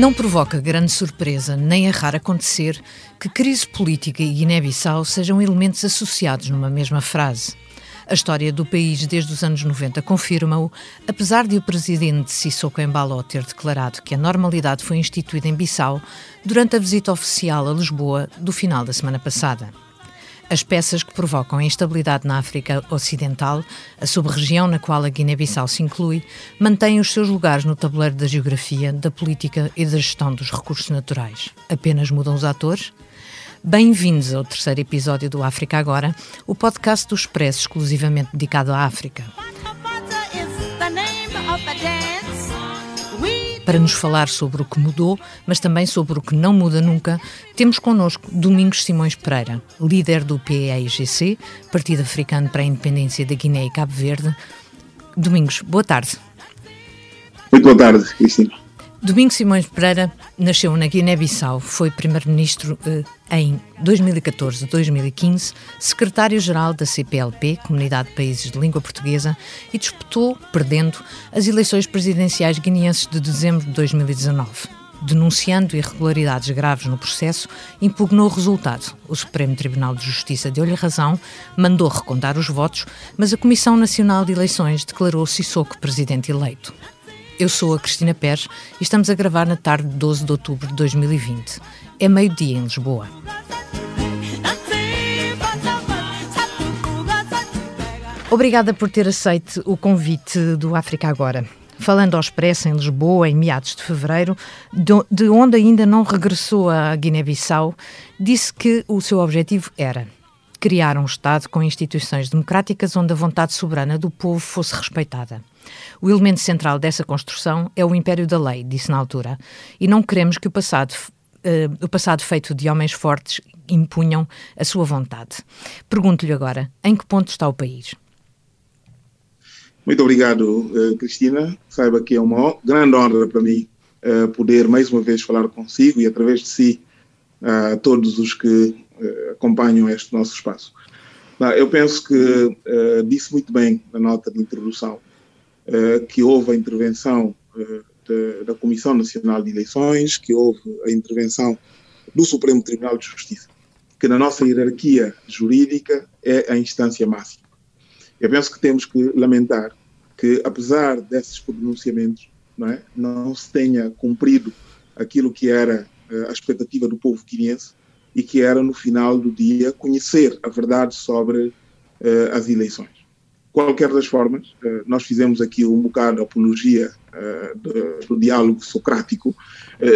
Não provoca grande surpresa, nem é raro acontecer, que crise política e Guiné-Bissau sejam elementos associados numa mesma frase. A história do país desde os anos 90 confirma-o, apesar de o presidente Sissoko Embalo ter declarado que a normalidade foi instituída em Bissau durante a visita oficial a Lisboa do final da semana passada. As peças que provocam a instabilidade na África Ocidental, a sub-região na qual a Guiné-Bissau se inclui, mantêm os seus lugares no tabuleiro da geografia, da política e da gestão dos recursos naturais. Apenas mudam os atores? Bem-vindos ao terceiro episódio do África Agora, o podcast do Expresso exclusivamente dedicado à África. Para nos falar sobre o que mudou, mas também sobre o que não muda nunca, temos connosco Domingos Simões Pereira, líder do PAIGC, Partido Africano para a Independência da Guiné e Cabo Verde. Domingos, boa tarde. Muito boa tarde, Cristina. Domingos Simões Pereira nasceu na Guiné-Bissau, foi primeiro-ministro eh, em 2014-2015, secretário-geral da CPLP, Comunidade de Países de Língua Portuguesa, e disputou, perdendo, as eleições presidenciais guineenses de dezembro de 2019. Denunciando irregularidades graves no processo, impugnou o resultado. O Supremo Tribunal de Justiça deu-lhe razão, mandou recontar os votos, mas a Comissão Nacional de Eleições declarou Sissoko presidente eleito. Eu sou a Cristina Pérez e estamos a gravar na tarde de 12 de outubro de 2020. É meio-dia em Lisboa. Obrigada por ter aceito o convite do África Agora. Falando ao Expresso em Lisboa, em meados de fevereiro, de onde ainda não regressou a Guiné-Bissau, disse que o seu objetivo era criar um Estado com instituições democráticas onde a vontade soberana do povo fosse respeitada. O elemento central dessa construção é o império da lei, disse na altura, e não queremos que o passado, uh, o passado feito de homens fortes impunham a sua vontade. Pergunto-lhe agora, em que ponto está o país? Muito obrigado, uh, Cristina. Saiba que é uma grande honra para mim uh, poder mais uma vez falar consigo e através de si a todos os que acompanham este nosso espaço. eu penso que disse muito bem na nota de introdução que houve a intervenção de, da Comissão Nacional de Eleições, que houve a intervenção do Supremo Tribunal de Justiça, que na nossa hierarquia jurídica é a instância máxima. Eu penso que temos que lamentar que, apesar desses pronunciamentos, não, é, não se tenha cumprido aquilo que era a expectativa do povo guineense e que era, no final do dia, conhecer a verdade sobre uh, as eleições. Qualquer das formas, uh, nós fizemos aqui um bocado de apologia uh, do, diálogo socrático,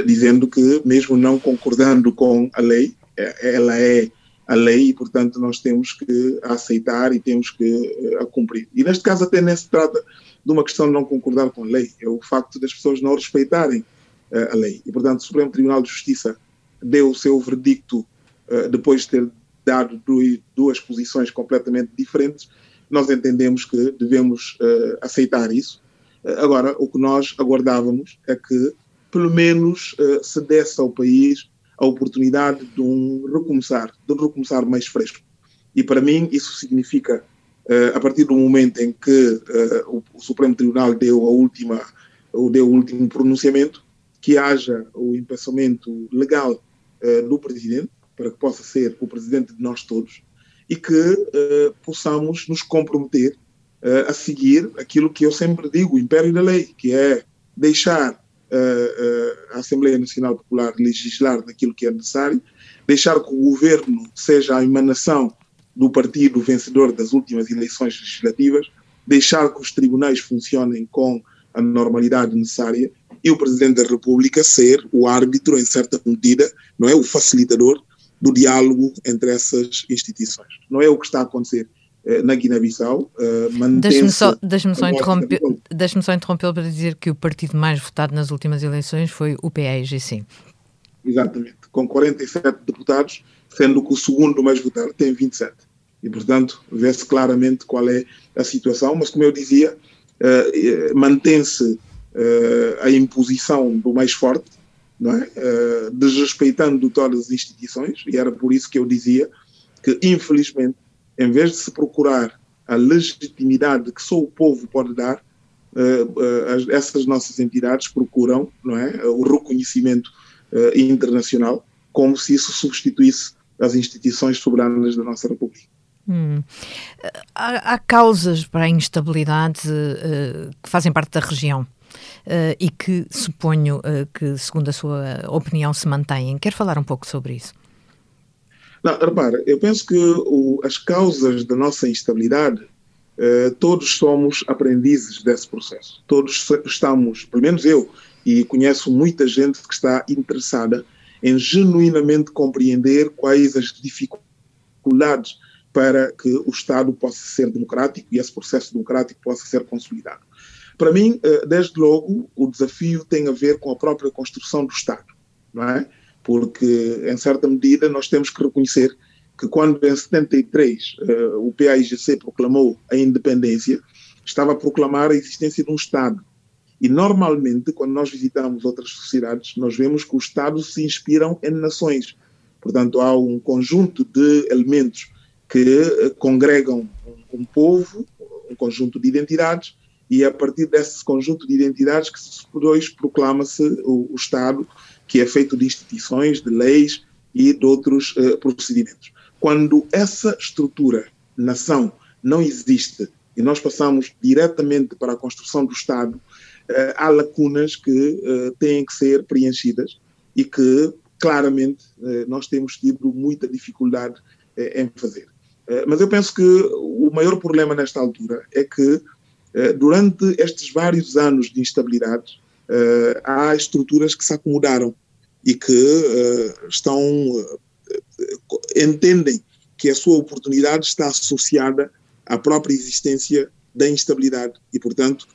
dizendo que, mesmo não concordando com a lei, ela é a lei e, portanto, nós temos que aceitar e temos que a cumprir. E, neste caso, até nem se trata de uma questão de não concordar com a lei, é o facto das pessoas não respeitarem a lei. E, portanto, o Supremo Tribunal de Justiça deu o seu verdicto depois de ter dado duas posições completamente diferentes. Nós entendemos que devemos uh, aceitar isso. Uh, agora, o que nós aguardávamos é que, pelo menos, se desse ao país a oportunidade de um recomeçar, de um recomeçar mais fresco. E para mim isso significa, a partir do momento em que o Supremo Tribunal deu a última, deu o último pronunciamento, que haja o empensamento legal uh, do presidente, para que possa ser o presidente de nós todos, e que uh, possamos nos comprometer uh, a seguir aquilo que eu sempre digo, o império da lei, que é deixar a Assembleia Nacional Popular legislar naquilo que é necessário, deixar que o governo seja a emanação do partido vencedor das últimas eleições legislativas, deixar que os tribunais funcionem com a normalidade necessária e o Presidente da República ser o árbitro, em certa medida, não é? O facilitador do diálogo entre essas instituições. Não é o que está a acontecer eh, na Guiné-Bissau. Uh, Deixe-me só, deixe só, interromper, deixe só interrompê-lo para dizer que o partido mais votado nas últimas eleições foi o PAIGC. Exatamente, com 47 deputados, sendo que o segundo mais votado tem 27. E, portanto, vê-se claramente qual é a situação, mas como eu dizia, uh, mantém-se uh, a imposição do mais forte, é? Uh, desrespeitando todas as instituições, e era por isso que eu dizia que, infelizmente, em vez de se procurar a legitimidade que só o povo pode dar, essas nossas entidades procuram não é, o reconhecimento internacional como se isso substituísse as instituições soberanas da nossa República. Hum. Há, há, causas para a instabilidade uh, que fazem parte da região uh, e que suponho uh, que, segundo a sua opinião, se mantêm. Quer falar um pouco sobre isso? Não, repara, eu penso que o, as causas da nossa instabilidade, todos somos aprendizes desse processo. Todos estamos, pelo menos eu, e conheço muita gente que está interessada em genuinamente compreender quais as dificuldades para que o Estado possa ser democrático e esse processo democrático possa ser consolidado. Para mim, eh, desde logo, o desafio tem a ver com a própria construção do Estado, não é? Porque, em certa medida, nós temos que reconhecer que quando em 73 eh, o PAIGC proclamou a independência, estava a proclamar a existência de um Estado. E normalmente, quando nós visitamos outras sociedades, nós vemos que os Estados se inspiram em nações. Portanto, há um conjunto de elementos que eh, congregam um povo, um conjunto de identidades, e é a partir desse conjunto de identidades que depois proclama-se o, o, Estado, que é feito de instituições, de leis e de outros uh, procedimentos. Quando essa estrutura, nação, não existe e nós passamos diretamente para a construção do Estado, uh, há lacunas que uh, têm que ser preenchidas e que, claramente, nós temos tido muita dificuldade em fazer. Eh, mas eu penso que o maior problema nesta altura é que, eh, durante estes vários anos de instabilidade, eh, há estruturas que se acomodaram e que estão entendem que a sua oportunidade está associada à própria existência da instabilidade e, portanto,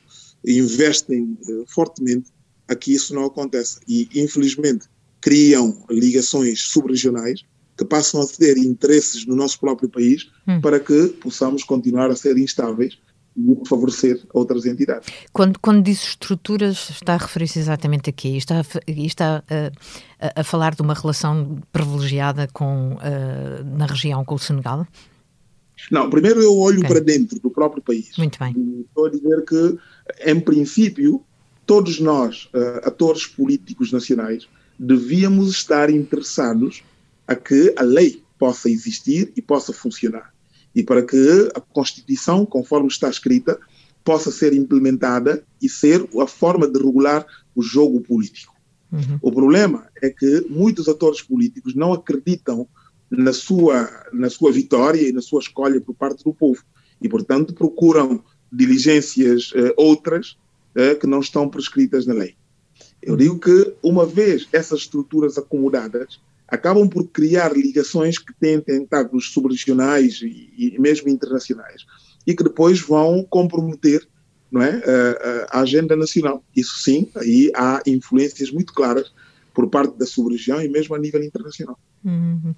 investem fortemente a que isso não aconteça. E, infelizmente, criam ligações subregionais que passam a ter interesses no nosso próprio país hum. para que possamos continuar a ser instáveis e favorecer outras entidades. Quando, quando diz estruturas, está a referir-se exatamente aqui? Está, a, está a, a, falar de uma relação privilegiada com, uh, na região com o Senegal? Não, primeiro eu olho okay. para dentro do próprio país. Muito bem. E estou a dizer que, em princípio, todos nós, uh, atores políticos nacionais, devíamos estar interessados a que a lei possa existir e possa funcionar. E para que a Constituição, conforme está escrita, possa ser implementada e ser a forma de regular o jogo político. Uhum. O problema é que muitos atores políticos não acreditam na sua, na sua vitória e na sua escolha por parte do povo e, portanto, procuram diligências eh, outras eh, que não estão prescritas na lei. Eu digo que, uma vez essas estruturas acomodadas, acabam por criar ligações que têm tentáculos subregionais e, e mesmo internacionais e que depois vão comprometer não é, a, a, agenda nacional. Isso sim, aí há influências muito claras por parte da sub-região e mesmo a nível internacional. Uhum.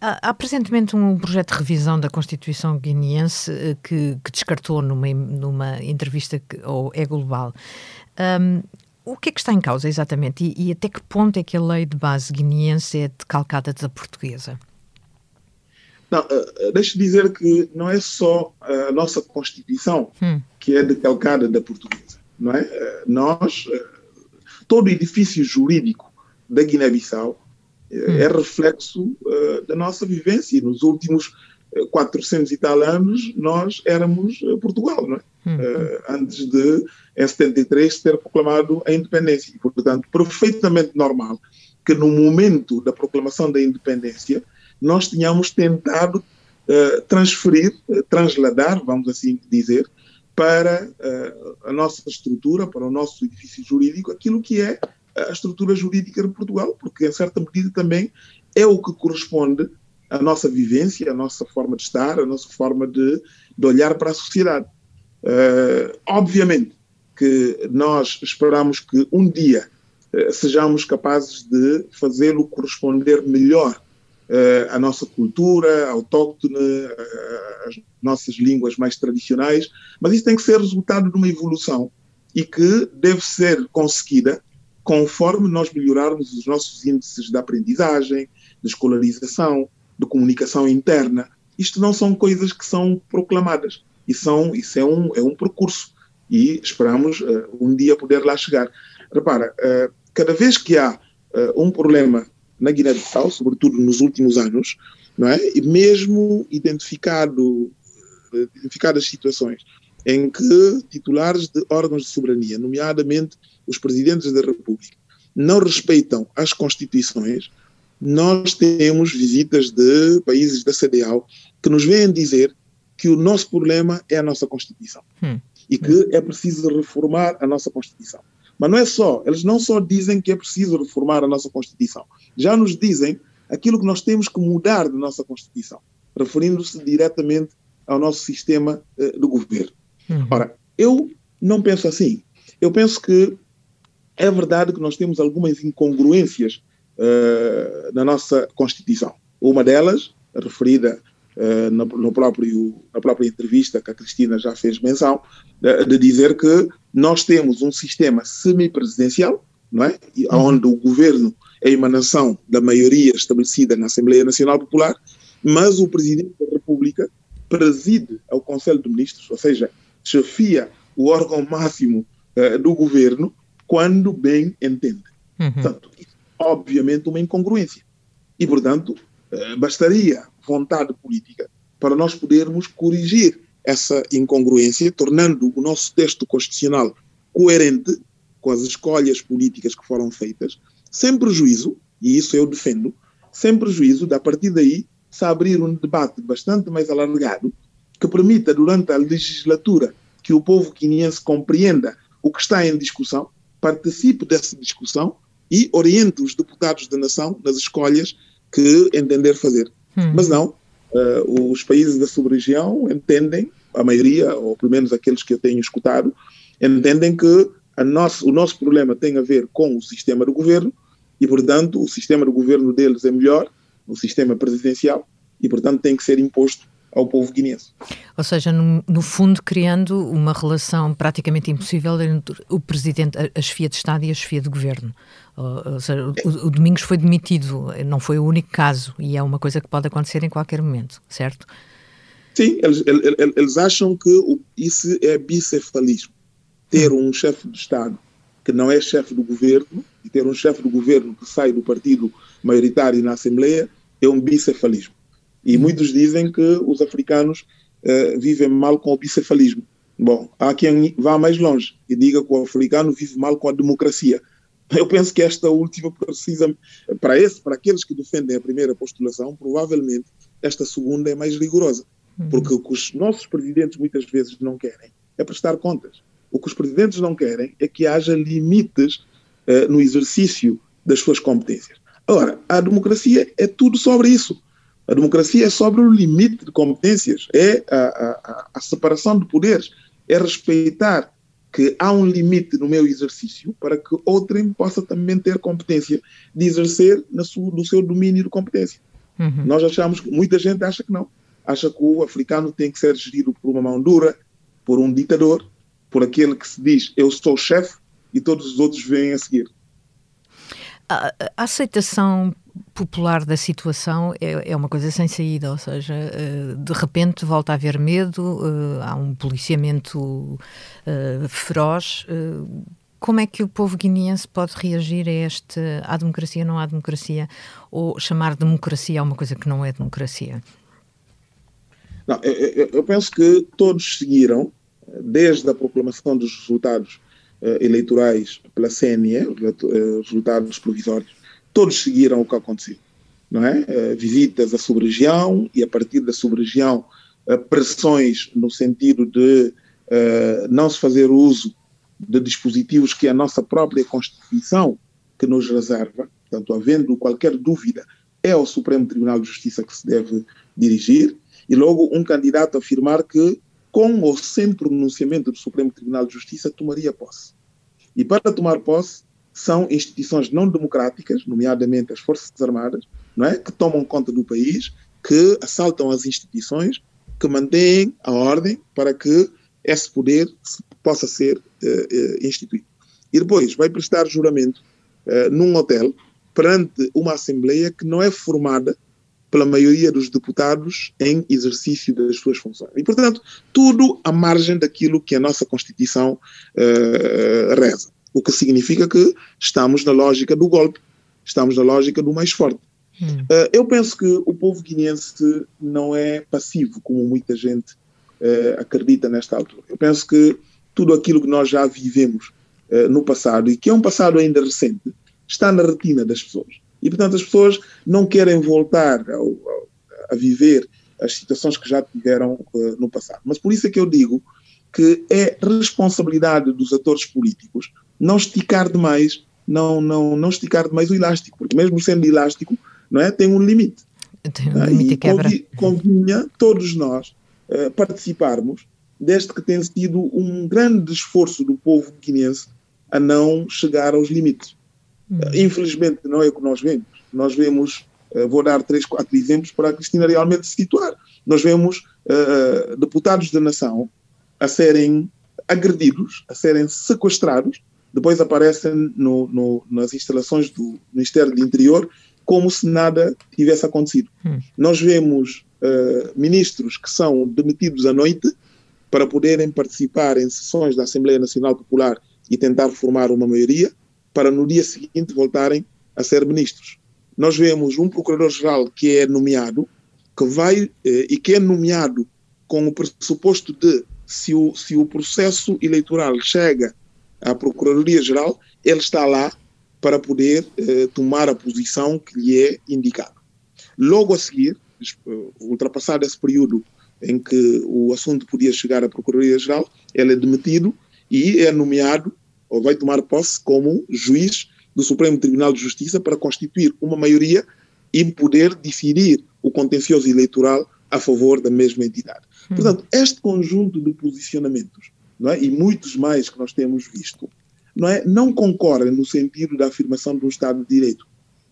Há, presentemente um projeto de revisão da Constituição guineense eh, que, que descartou numa, numa entrevista que, É Global. Um, o que é que está em causa exatamente e, e até que ponto é que a lei de base guineense é decalcada da portuguesa? Não, uh, deixa dizer que não é só a nossa Constituição hum. que é decalcada da portuguesa, não é? Uh, nós, todo o edifício jurídico da Guiné-Bissau hum. é reflexo da nossa vivência. Nos últimos 400 e tal anos, nós éramos Portugal, não é? Hum. antes de em 73 ter proclamado a independência. E, portanto, perfeitamente normal que no momento da proclamação da independência nós tenhamos tentado uh, transferir, uh, transladar, vamos assim dizer, para uh, a nossa estrutura, para o nosso edifício jurídico, aquilo que é a estrutura jurídica de Portugal, porque em certa medida também é o que corresponde à nossa vivência, à nossa forma de estar, à nossa forma de, de olhar para a sociedade. obviamente, que nós esperamos que um dia eh, sejamos capazes de fazê-lo corresponder melhor eh, à nossa cultura autóctone, às nossas línguas mais tradicionais, mas isso tem que ser resultado de uma evolução e que deve ser conseguida conforme nós melhorarmos os nossos índices de aprendizagem, de escolarização, de comunicação interna. Isto não são coisas que são proclamadas, e são, isso é um, é um percurso e esperamos uh, um dia poder lá chegar. Repara, uh, cada vez que há uh, um problema na Guiné-Bissau, sobretudo nos últimos anos, não é? e mesmo identificado, identificadas situações em que titulares de órgãos de soberania, nomeadamente os presidentes da República, não respeitam as constituições, nós temos visitas de países da CDAO que nos vêm dizer que o nosso problema é a nossa Constituição hum. e que é preciso reformar a nossa Constituição. Mas não é só, eles não só dizem que é preciso reformar a nossa Constituição, já nos dizem aquilo que nós temos que mudar da nossa Constituição, referindo-se diretamente ao nosso sistema uh, de governo. Uhum. Ora, eu não penso assim. Eu penso que é verdade que nós temos algumas incongruências uh, na nossa Constituição. Uma delas, referida uh, no, no, próprio, na própria entrevista que a Cristina já fez menção, uh, de dizer que nós temos um sistema semipresidencial, não é? E, uhum. onde o governo é emanação da maioria estabelecida na Assembleia Nacional Popular, mas o Presidente da República preside ao Conselho de Ministros, ou seja, chefia o órgão máximo uh, do governo quando bem entende. Uhum. Portanto, obviamente uma incongruência. E, portanto, uh, bastaria vontade política para nós podermos corrigir essa incongruência, tornando o nosso texto constitucional coerente com as escolhas políticas que foram feitas, sem prejuízo, e isso eu defendo, sem prejuízo de, a partir daí, se abrir um debate bastante mais alargado que permita, durante a legislatura, que o povo quiniense compreenda o que está em discussão, participe dessa discussão e oriente os deputados da nação nas escolhas que entender fazer. Hum. Mas não, uh, os países da sub-região entendem, a maioria, ou pelo menos aqueles que eu tenho escutado, entendem que nosso, o nosso problema tem a ver com o sistema do governo e, portanto, o sistema do governo deles é melhor, o sistema presidencial, e, portanto, tem que ser imposto ao povo guineense. Ou seja, no, no, fundo, criando uma relação praticamente impossível entre o presidente, a, a chefia de Estado e a chefia de governo. Ou, ou seja, o, o, Domingos foi demitido, não foi o único caso, e é uma coisa que pode acontecer em qualquer momento, certo? Sim, eles, eles, eles acham que isso é bicefalismo. Ter um chefe de Estado que não é chefe do governo e ter um chefe do governo que sai do partido maioritário na Assembleia é um bicefalismo. E muitos dizem que os africanos uh, vivem mal com o bicefalismo. Bom, há quem vá mais longe e diga que o africano vive mal com a democracia. Eu penso que esta última precisa, para esse, para aqueles que defendem a primeira postulação, provavelmente esta segunda é mais rigorosa. Uhum. Porque o que os nossos presidentes muitas vezes não querem é prestar contas. O que os presidentes não querem é que haja limites uh, no exercício das suas competências. Ora, a democracia é tudo sobre isso. A democracia é sobre o limite de competências, é a, a, a separação de poderes, é respeitar que há um limite no meu exercício para que outrem possa também ter competência de exercer no seu, no seu domínio de competência. Uhum. Nós achamos que muita gente acha que não. Acha que o africano tem que ser gerido por uma mão dura, por um ditador, por aquele que se diz eu sou chefe e todos os outros vêm a seguir. A aceitação popular da situação é, é, uma coisa sem saída, ou seja, eh, de repente volta a haver medo, eh, há um policiamento eh, feroz. Como é que o povo guineense pode reagir a este à democracia, não há democracia, ou chamar democracia a uma coisa que não é democracia? Não, eu, eu penso que todos seguiram, desde a proclamação dos resultados eleitorais pela CNE, resultados provisórios, todos seguiram o que aconteceu. Não é? Uh, visitas à sub-região e, a partir da sub-região, uh, pressões no sentido de uh, não se fazer uso de dispositivos que a nossa própria Constituição que nos reserva. Portanto, havendo qualquer dúvida, é ao Supremo Tribunal de Justiça que se deve dirigir. E logo um candidato afirmar que, com ou sem pronunciamento do Supremo Tribunal de Justiça, tomaria posse. E para tomar posse, são instituições não democráticas, nomeadamente as Forças Armadas, não é? que tomam conta do país, que assaltam as instituições, que mantêm a ordem para que esse poder possa ser uh, instituído. E depois vai prestar juramento uh, num hotel perante uma assembleia que não é formada pela maioria dos deputados em exercício das suas funções. E, portanto, tudo à margem daquilo que a nossa Constituição uh, reza. O que significa que estamos na lógica do golpe, estamos na lógica do mais forte. Hum. Uh, eu penso que o povo guineense não é passivo, como muita gente uh, acredita nesta altura. Eu penso que tudo aquilo que nós já vivemos uh, no passado, e que é um passado ainda recente, está na retina das pessoas. E, portanto, as pessoas não querem voltar ao, ao, a viver as situações que já tiveram no passado. Mas por isso é que eu digo que é responsabilidade dos atores políticos não esticar demais, não, não, não esticar demais o elástico, porque mesmo sendo elástico, não é, tem um limite. Tem um limite e quebra. Convinha todos nós uh, participarmos deste que tem sido um grande esforço do povo guineense a não chegar aos limites. Hum. Uh, infelizmente, não é o que nós vemos. Nós vemos, uh, vou dar três, quatro exemplos para a Cristina realmente se situar. Nós vemos deputados da nação a serem agredidos, a serem sequestrados, depois aparecem no, no, nas instalações do Ministério do Interior como se nada tivesse acontecido. Hum. Nós vemos uh, ministros que são demitidos à noite para poderem participar em sessões da Assembleia Nacional Popular e tentar formar uma maioria, para no dia seguinte voltarem a ser ministros. Nós vemos um procurador-geral que é nomeado, que vai eh, e que é nomeado com o pressuposto de se o, se o processo eleitoral chega à Procuradoria-Geral, ele está lá para poder eh, tomar a posição que lhe é indicada. Logo a seguir, eh, ultrapassado esse período em que o assunto podia chegar à Procuradoria-Geral, ele é demitido e é nomeado, ou vai tomar posse, como juiz do Supremo Tribunal de Justiça para constituir uma maioria e poder decidir o contencioso eleitoral a favor da mesma entidade. Hum. Portanto, este conjunto de posicionamentos, não é? e muitos mais que nós temos visto, não, é, não concorrem no sentido da afirmação de um Estado de Direito.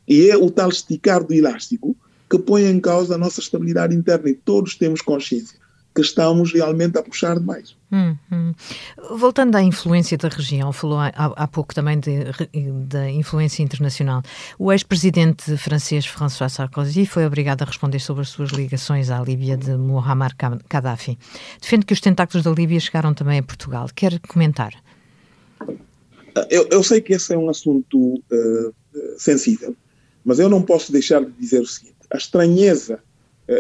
E é o tal esticar do elástico que põe em causa a nossa estabilidade interna e todos temos consciência que estamos realmente a puxar demais. Hum, hum. Voltando à influência da região, falou há, há pouco também da influência internacional. O ex-presidente francês François Sarkozy foi obrigado a responder sobre as suas ligações à Líbia de Muammar Gaddafi. Defende que os tentáculos da Líbia chegaram também a Portugal. Quer comentar? Eu, eu, sei que esse é um assunto uh, sensível, mas eu não posso deixar de dizer o seguinte: a estranheza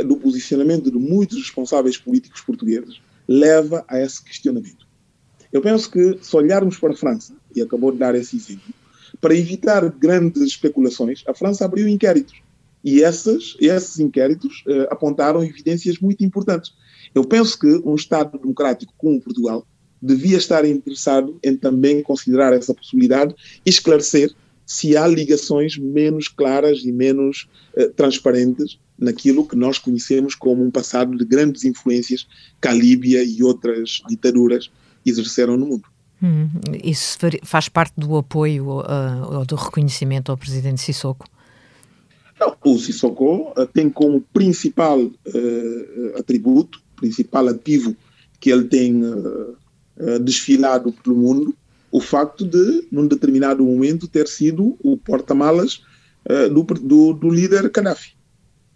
do posicionamento de muitos responsáveis políticos portugueses leva a esse questionamento. Eu penso que se olharmos para a França, e acabou de dar esse exemplo, para evitar grandes especulações, a França abriu inquéritos. E essas, esses inquéritos uh, apontaram evidências muito importantes. Eu penso que um Estado democrático como Portugal devia estar interessado em também considerar essa possibilidade e esclarecer se há ligações menos claras e menos uh, transparentes naquilo que nós conhecemos como um passado de grandes influências que a Líbia e outras ditaduras exerceram no mundo. Hum, isso faz parte do apoio uh, ou do reconhecimento ao presidente Sissoko? Não, o Sissoko uh, tem como principal uh, atributo, principal ativo que ele tem desfilado pelo mundo o facto de, num determinado momento, ter sido o porta-malas do, do, do, líder Gaddafi.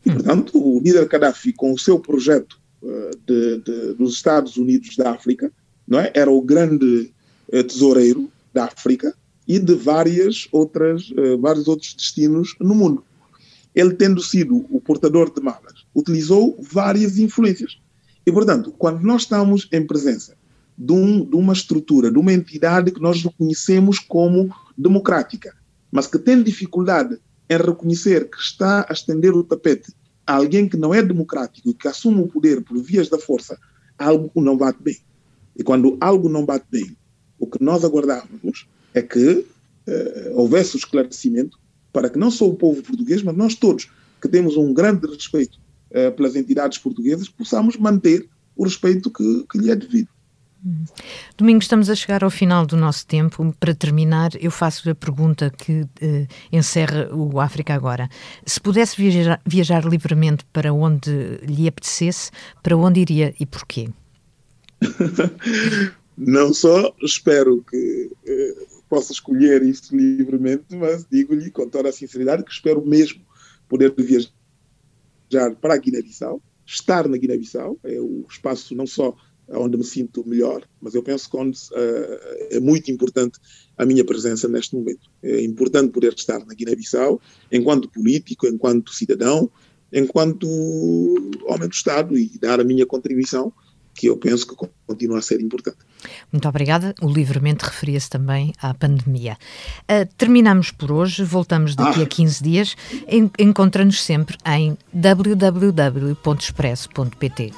E, portanto, o líder Gaddafi, com o seu projeto uh, de, de, dos Estados Unidos da África, não é? era o grande tesoureiro da África e de várias outras, vários outros destinos no mundo. Ele, tendo sido o portador de malas, utilizou várias influências. E, portanto, quando nós estamos em presença de, um, de uma estrutura, de uma entidade que nós reconhecemos como democrática, mas que tem dificuldade em reconhecer que está a estender o tapete a alguém que não é democrático e que assume o poder por vias da força, algo não bate bem. E quando algo não bate bem, o que nós aguardávamos é que eh, houvesse o esclarecimento para que não só o povo português, mas nós todos, que temos um grande respeito eh, pelas entidades portuguesas, possamos manter o respeito que, que lhe é devido. Domingo, estamos a chegar ao final do nosso tempo. Para terminar, eu faço a pergunta que eh, encerra o África Agora. Se pudesse viajar, viajar, livremente para onde lhe apetecesse, para onde iria e porquê? Não só espero que eh, possa escolher isso livremente, mas digo-lhe com toda a sinceridade que espero mesmo poder viajar para a Guiné-Bissau, estar na Guiné-Bissau, é o espaço não só onde me sinto melhor, mas eu penso que onde, uh, é muito importante a minha presença neste momento. É importante poder estar na Guiné-Bissau enquanto político, enquanto cidadão, enquanto homem do Estado e dar a minha contribuição que eu penso que continua a ser importante. Muito obrigada. O Livremente referia-se também à pandemia. Uh, terminamos por hoje, voltamos daqui ah. a 15 dias. En Encontra-nos sempre em www.expresso.pt.